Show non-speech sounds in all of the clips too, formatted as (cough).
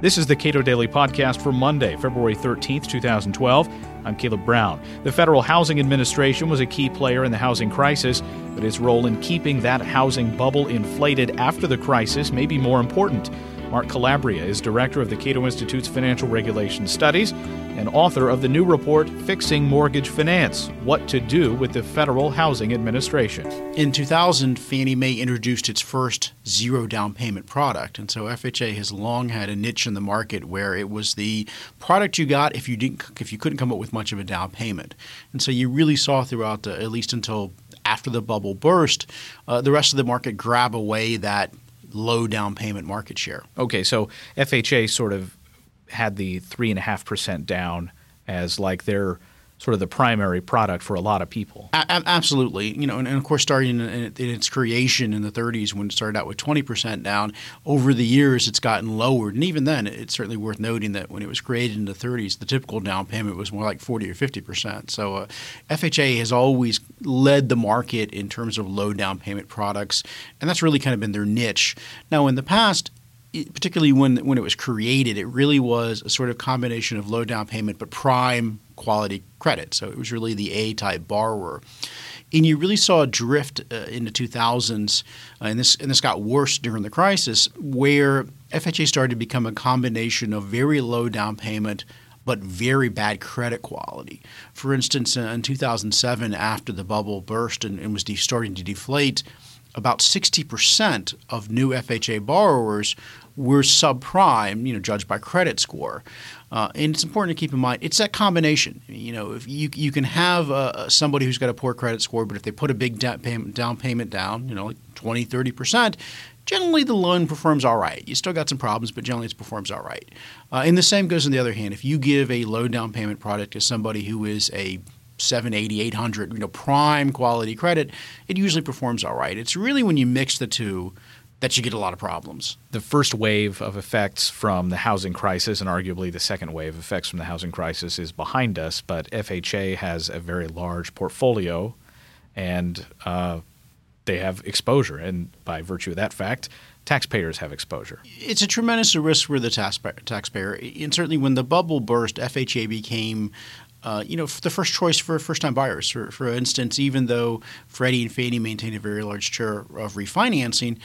This is the Cato Daily Podcast for Monday, February 13th, 2012. I'm Caleb Brown. The Federal Housing Administration was a key player in the housing crisis, but its role in keeping that housing bubble inflated after the crisis may be more important. Mark Calabria is director of the Cato Institute's Financial Regulation Studies and author of the new report, Fixing Mortgage Finance What to Do with the Federal Housing Administration. In 2000, Fannie Mae introduced its first zero down payment product. And so FHA has long had a niche in the market where it was the product you got if you, didn't, if you couldn't come up with much of a down payment. And so you really saw throughout, at least until after the bubble burst, uh, the rest of the market grab away that low down payment market share. Okay, so FHA sort of had the three and a half percent down as like their sort of the primary product for a lot of people. A- absolutely, you know, and, and, of course, starting in, in, its creation in the 30s, when it started out with 20% down, over the years it's gotten lowered, and even then, it's certainly worth noting that when it was created in the 30s, the typical down payment was more like 40 or 50%. So, uh, FHA has always led the market in terms of low down payment products, and that's really kind of been their niche. Now, in the past, particularly when when it was created, it really was a sort of combination of low down payment but prime quality credit. So it was really the A type borrower. And you really saw a drift uh, in the 2000s, uh, and this and this got worse during the crisis, where FHA started to become a combination of very low down payment but very bad credit quality. For instance, in 2007, after the bubble burst and, and was de- starting to deflate, about 60% of new FHA borrowers were subprime, you know, judged by credit score. Uh, and it's important to keep in mind it's that combination. You know, if you you can have uh, somebody who's got a poor credit score, but if they put a big down payment, down payment down, you know, like 20, 30 percent, generally the loan performs all right. You still got some problems, but generally it performs all right. Uh, and the same goes on the other hand. If you give a low down payment product to somebody who is a 780, 800, you know, prime quality credit, it usually performs all right. It's really when you mix the two that you get a lot of problems. The first wave of effects from the housing crisis, and arguably the second wave of effects from the housing crisis, is behind us. But FHA has a very large portfolio, and uh, they have exposure. And by virtue of that fact, taxpayers have exposure. It's a tremendous risk for the taxpayer. And certainly when the bubble burst, FHA became uh, you know, the first choice for first-time buyers. For, for instance, even though Freddie and Fannie maintain a very large share of refinancing,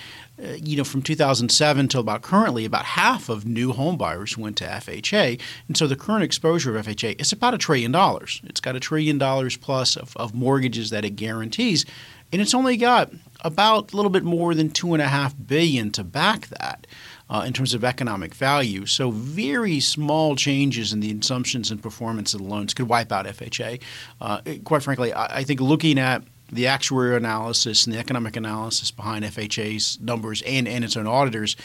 uh, you know, from 2007 till about currently, about half of new home buyers went to FHA, and so the current exposure of FHA is about a trillion dollars. It's got a trillion dollars plus of, of mortgages that it guarantees, and it's only got about a little bit more than two and a half billion to back that uh, in terms of economic value. So very small changes in the assumptions and performance of the loans could wipe out FHA. Uh, quite frankly, I, I think looking at the actuarial analysis and the economic analysis behind FHA's numbers and, and its own auditors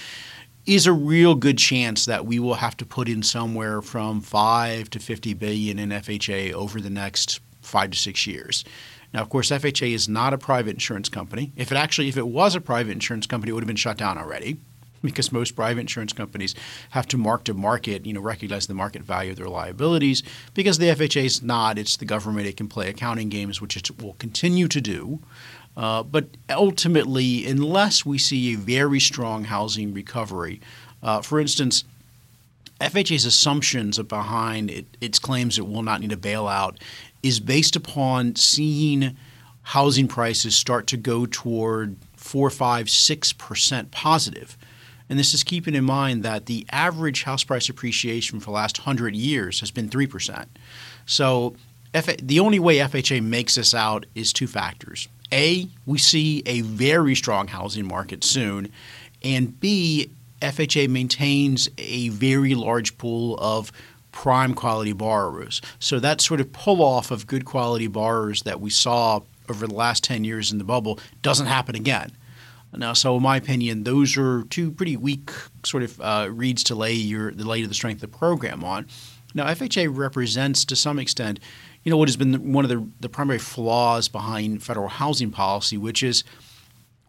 is a real good chance that we will have to put in somewhere from 5 to 50 billion in FHA over the next 5 to 6 years. Now, of course, FHA is not a private insurance company. If it actually if it was a private insurance company, it would have been shut down already because most private insurance companies have to mark to market, you know, recognize the market value of their liabilities. Because the FHA is not, it's the government. It can play accounting games, which it will continue to do. Uh, but ultimately, unless we see a very strong housing recovery, uh, for instance, FHA's assumptions behind it, its claims it will not need a bailout is based upon seeing housing prices start to go toward four, five, six percent positive. And this is keeping in mind that the average house price appreciation for the last 100 years has been 3%. So F- the only way FHA makes this out is two factors. A, we see a very strong housing market soon, and B, FHA maintains a very large pool of prime quality borrowers. So that sort of pull off of good quality borrowers that we saw over the last 10 years in the bubble doesn't happen again. Now, so in my opinion, those are two pretty weak sort of uh, reeds to lay your the lay to the strength of the program on. Now, FHA represents to some extent, you know, what has been one of the, the primary flaws behind federal housing policy, which is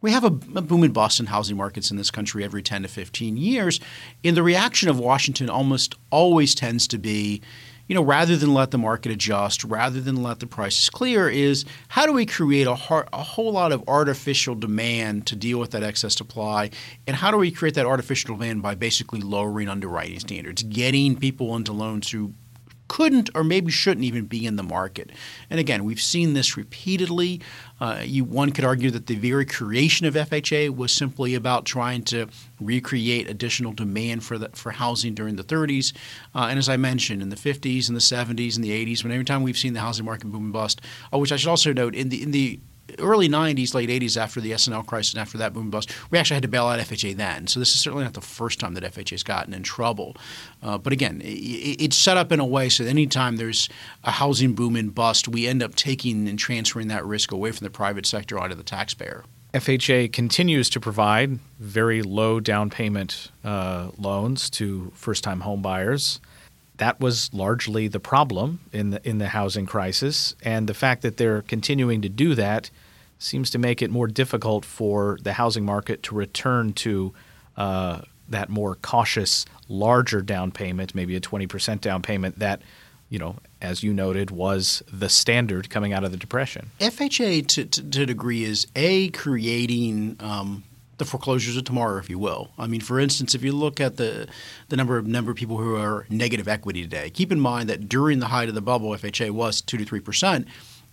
we have a, a, boom and bust in housing markets in this country every 10 to 15 years. And the reaction of Washington almost always tends to be, you know, rather than let the market adjust, rather than let the prices clear, is how do we create a, a whole lot of artificial demand to deal with that excess supply? And how do we create that artificial demand by basically lowering underwriting standards, getting people into loans who couldn't or maybe shouldn't even be in the market. And again, we've seen this repeatedly. Uh, you, one could argue that the very creation of FHA was simply about trying to recreate additional demand for the, for housing during the 30s. Uh, and as I mentioned, in the 50s and the 70s and the 80s, when every time we've seen the housing market boom and bust, oh, which I should also note in the in the early 90s, late 80s, after the S&L crisis and after that boom bust, we actually had to bail out FHA then. So this is certainly not the first time that FHA's gotten in trouble. Uh, but again, it, it's set up in a way so that anytime there's a housing boom and bust, we end up taking and transferring that risk away from the private sector onto the taxpayer. FHA continues to provide very low down payment uh, loans to first time home buyers. That was largely the problem in the, in the housing crisis. And the fact that they're continuing to do that seems to make it more difficult for the housing market to return to uh, that more cautious, larger down payment, maybe a 20% down payment that, you know, as you noted, was the standard coming out of the Depression. FHA, to, to, to a degree, is A, creating um, the foreclosures of tomorrow, if you will. I mean, for instance, if you look at the the number of number of people who are negative equity today, keep in mind that during the height of the bubble, FHA was two to three percent.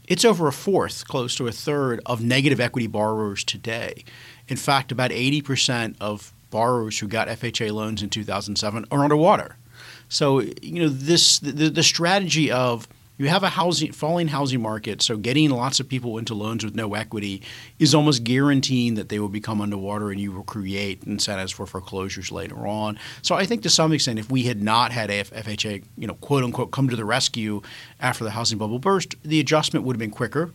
It's over a fourth, close to a third of negative equity borrowers today. In fact, about 80% of borrowers who got FHA loans in 2007 are underwater. So, you know, this the, the strategy of you have a housing falling housing market, so getting lots of people into loans with no equity is almost guaranteeing that they will become underwater and you will create incentives for foreclosures later on. So I think to some extent, if we had not had FHA, you know, quote unquote, come to the rescue after the housing bubble burst, the adjustment would have been quicker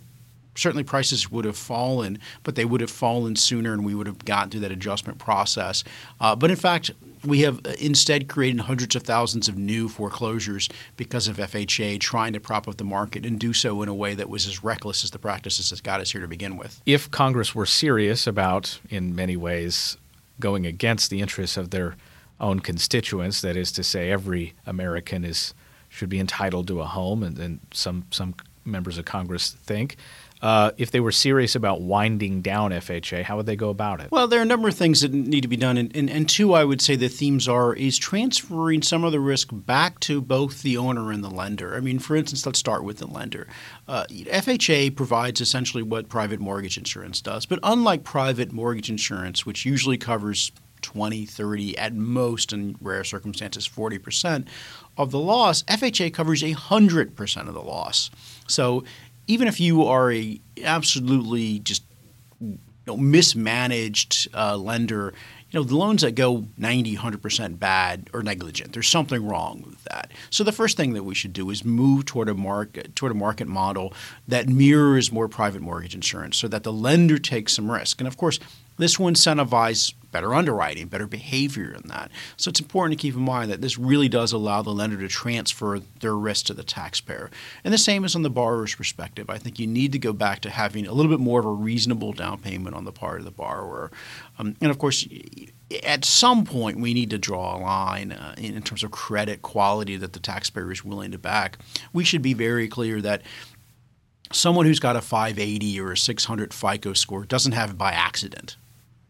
certainly prices would have fallen, but they would have fallen sooner and we would have gotten through that adjustment process. Uh, but in fact, we have instead created hundreds of thousands of new foreclosures because of FHA trying to prop up the market and do so in a way that was as reckless as the practices that got us here to begin with. If Congress were serious about, in many ways, going against the interests of their own constituents, that is to say, every American is should be entitled to a home, and, and some some members of Congress think. Uh, if they were serious about winding down FHA, how would they go about it? Well, there are a number of things that need to be done, and, and, and, two, I would say the themes are is transferring some of the risk back to both the owner and the lender. I mean, for instance, let's start with the lender. Uh, FHA provides essentially what private mortgage insurance does, but unlike private mortgage insurance, which usually covers 20, 30, at most in rare circumstances 40% of the loss, FHA covers 100% of the loss. So even if you are a absolutely just you know, mismanaged uh, lender, you know, the loans that go 90, 100% bad or negligent, there's something wrong with that. So the first thing that we should do is move toward a market toward a market model that mirrors more private mortgage insurance so that the lender takes some risk. And of course, this will incentivize better underwriting, better behavior in that. So it's important to keep in mind that this really does allow the lender to transfer their risk to the taxpayer. And the same is on the borrower's perspective. I think you need to go back to having a little bit more of a reasonable down payment on the part of the borrower. Um, and of course, at some point, we need to draw a line uh, in terms of credit quality that the taxpayer is willing to back. We should be very clear that someone who's got a 580 or a 600 FICO score doesn't have it by accident.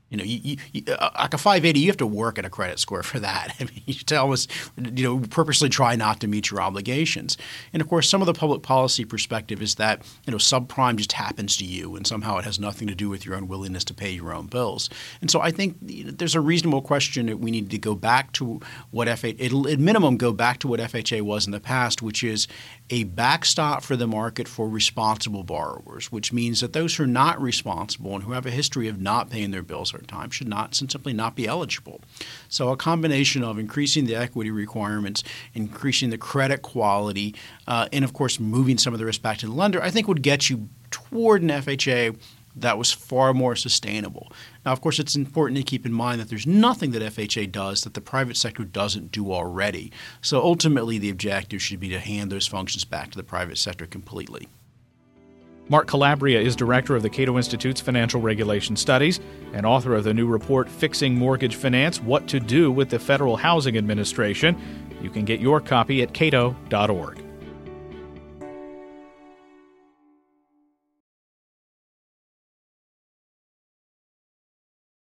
You know, you, you, uh, like a 580, you have to work at a credit score for that. (laughs) I mean, you tell us, you know, purposely try not to meet your obligations. And of course, some of the public policy perspective is that, you know, subprime just happens to you and somehow it has nothing to do with your unwillingness to pay your own bills. And so I think there's a reasonable question that we need to go back to what FHA, it'll at minimum go back to what FHA was in the past, which is a backstop for the market for responsible borrowers, which means that those who are not responsible and who have a history of not paying their bills time should not simply not be eligible. So a combination of increasing the equity requirements, increasing the credit quality, uh, and of course moving some of the risk back to the lender, I think would get you toward an FHA that was far more sustainable. Now, of course, it's important to keep in mind that there's nothing that FHA does that the private sector doesn't do already. So ultimately, the objective should be to hand those functions back to the private sector completely. Mark Calabria is director of the Cato Institute's Financial Regulation Studies and author of the new report Fixing Mortgage Finance What to Do with the Federal Housing Administration. You can get your copy at cato.org.